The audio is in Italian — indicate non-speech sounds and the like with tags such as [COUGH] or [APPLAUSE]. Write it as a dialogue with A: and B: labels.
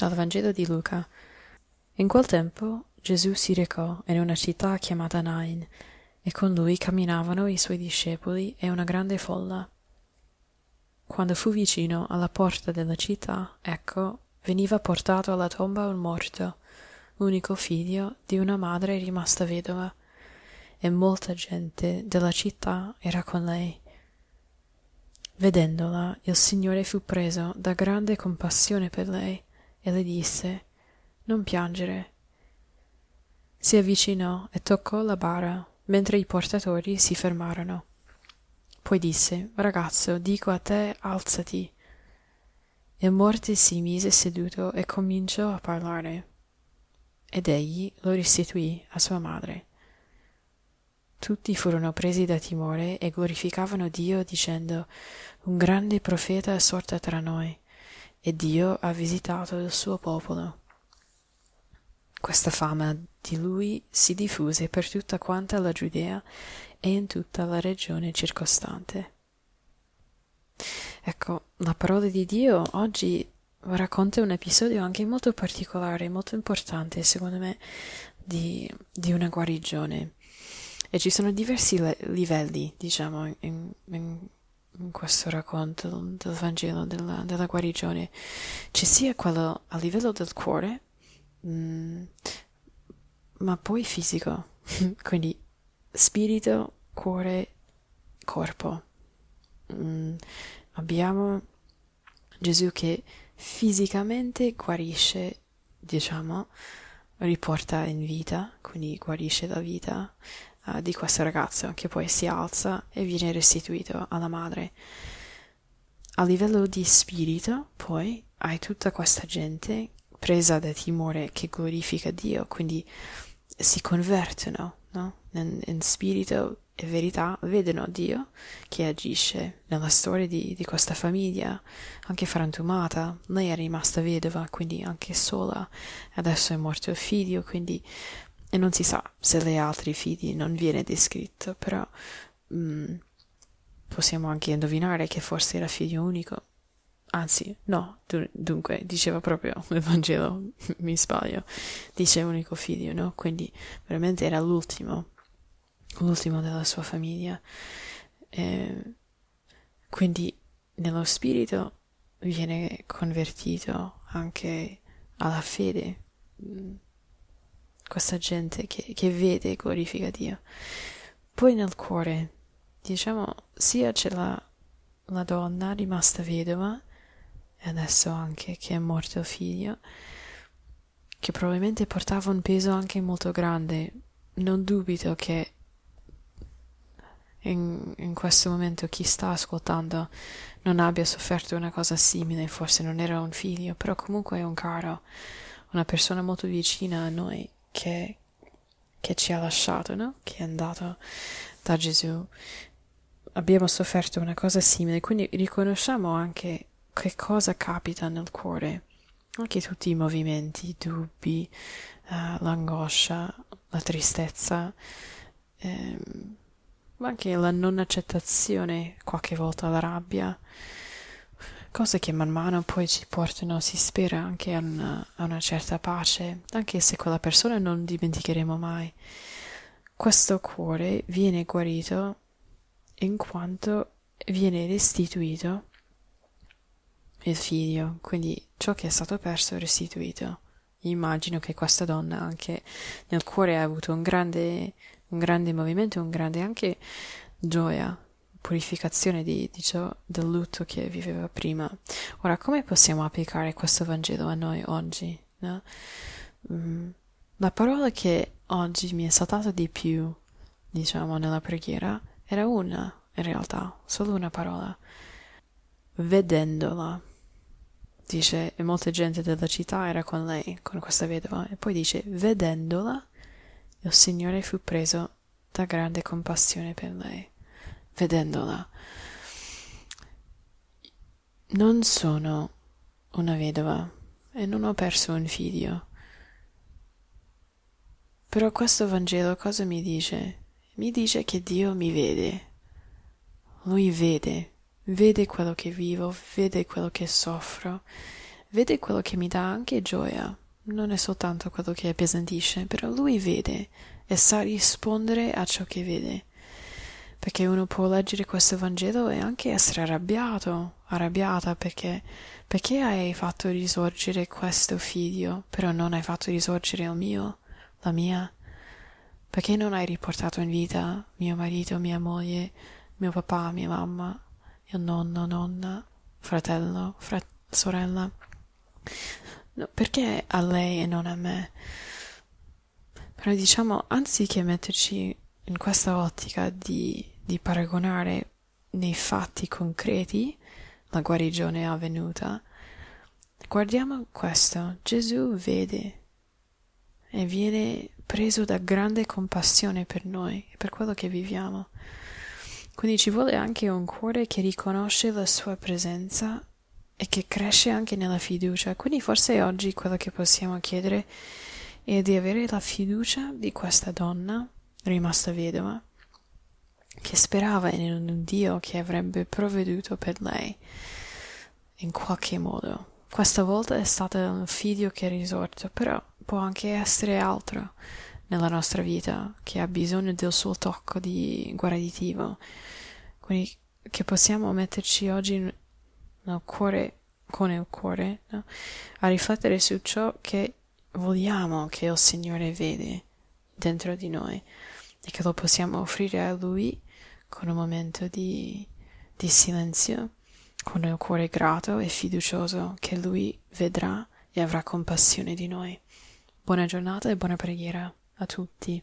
A: Dal Vangelo di Luca. In quel tempo Gesù si recò in una città chiamata Nain, e con lui camminavano i suoi discepoli e una grande folla. Quando fu vicino alla porta della città, ecco, veniva portato alla tomba un morto, unico figlio di una madre rimasta vedova, e molta gente della città era con lei. Vedendola, il Signore fu preso da grande compassione per lei e le disse Non piangere. Si avvicinò e toccò la bara, mentre i portatori si fermarono. Poi disse Ragazzo, dico a te, alzati. Il morte si mise seduto e cominciò a parlare. Ed egli lo restituì a sua madre. Tutti furono presi da timore e glorificavano Dio dicendo Un grande profeta è sorta tra noi e Dio ha visitato il suo popolo. Questa fama di lui si diffuse per tutta quanta la Giudea e in tutta la regione circostante. Ecco, la parola di Dio oggi racconta un episodio anche molto particolare, molto importante, secondo me, di, di una guarigione. E ci sono diversi le- livelli, diciamo, in, in, questo racconto del Vangelo della, della, guarigione. Ci sia quello a livello del cuore, mh, mm, ma poi fisico, [LAUGHS] quindi spirito, cuore, corpo. Mm, abbiamo Gesù che fisicamente guarisce, diciamo, riporta in vita, quindi guarisce la vita uh, di questo ragazzo che poi si alza e viene restituito alla madre. A livello di spirito, poi, hai tutta questa gente presa da timore che glorifica Dio, quindi si convertono, no? in, in spirito e verità vedono Dio che agisce nella storia di, di, questa famiglia, anche frantumata. Lei è rimasta vedova, quindi anche sola. Adesso è morto il figlio, quindi e non si sa se le altri figli non viene descritto, però mm, possiamo anche indovinare che forse era figlio unico. Anzi, no, dunque, diceva proprio [LAUGHS] il Vangelo, [LAUGHS] mi sbaglio, dice unico figlio, no? Quindi veramente era l'ultimo, l'ultimo della sua famiglia. E quindi nello spirito viene convertito anche alla fede mm, questa gente che, che vede e glorifica Dio. Poi nel cuore, diciamo, sia c'è la, la donna rimasta vedova, e adesso anche che è morto il figlio, che probabilmente portava un peso anche molto grande. Non dubito che in, in, questo momento chi sta ascoltando non abbia sofferto una cosa simile, forse non era un figlio, però comunque è un caro, una persona molto vicina a noi che, che ci ha lasciato, no? che è andato da Gesù. Abbiamo sofferto una cosa simile, quindi riconosciamo anche che cosa capita nel cuore, anche tutti i movimenti, i dubbi, uh, l'angoscia, la tristezza, ehm, anche la non accettazione, qualche volta la rabbia cose che man mano poi ci portano, si spera, anche a una, a una certa pace, anche se quella persona non dimenticheremo mai. Questo cuore viene guarito in quanto viene restituito il figlio, quindi ciò che è stato perso è restituito. Immagino che questa donna anche nel cuore ha avuto un grande, un grande movimento, un grande anche gioia purificazione di, di ciò, del lutto che viveva prima. Ora, come possiamo applicare questo Vangelo a noi oggi? No? Mm, la parola che oggi mi è saltata di più, diciamo, nella preghiera, era una, in realtà, solo una parola. Vedendola. Dice, e molta gente della città era con lei, con questa vedova, e poi dice, vedendola, il Signore fu preso da grande compassione per lei vedendola. Non sono una vedova e non ho perso un figlio. Però questo Vangelo cosa mi dice? Mi dice che Dio mi vede. Lui vede, vede quello che vivo, vede quello che soffro, vede quello che mi dà anche gioia, non è soltanto quello che appesantisce, però lui vede e sa rispondere a ciò che vede. Perché uno può leggere questo Vangelo e anche essere arrabbiato, arrabbiata perché, perché hai fatto risorgere questo figlio, però non hai fatto risorgere il mio, la mia? Perché non hai riportato in vita mio marito, mia moglie, mio papà, mia mamma, il nonno, nonna, fratello, frat- sorella? No, perché a lei e non a me? Però diciamo, anziché metterci in questa ottica di, di paragonare nei fatti concreti la guarigione avvenuta, guardiamo questo. Gesù vede e viene preso da grande compassione per noi e per quello che viviamo. Quindi ci vuole anche un cuore che riconosce la sua presenza e che cresce anche nella fiducia. Quindi forse oggi quello che possiamo chiedere è di avere la fiducia di questa donna rimasta vedova che sperava in un Dio che avrebbe provveduto per lei in qualche modo. Questa volta è stato un figlio che è risorto, però può anche essere altro nella nostra vita che ha bisogno del suo tocco di guariditivo. Quindi che possiamo metterci oggi nel cuore, con il cuore, no? a riflettere su ciò che vogliamo che il Signore vede dentro di noi e che lo possiamo offrire a Lui con un momento di, di silenzio, con il cuore grato e fiducioso che Lui vedrà e avrà compassione di noi. Buona giornata e buona preghiera a tutti.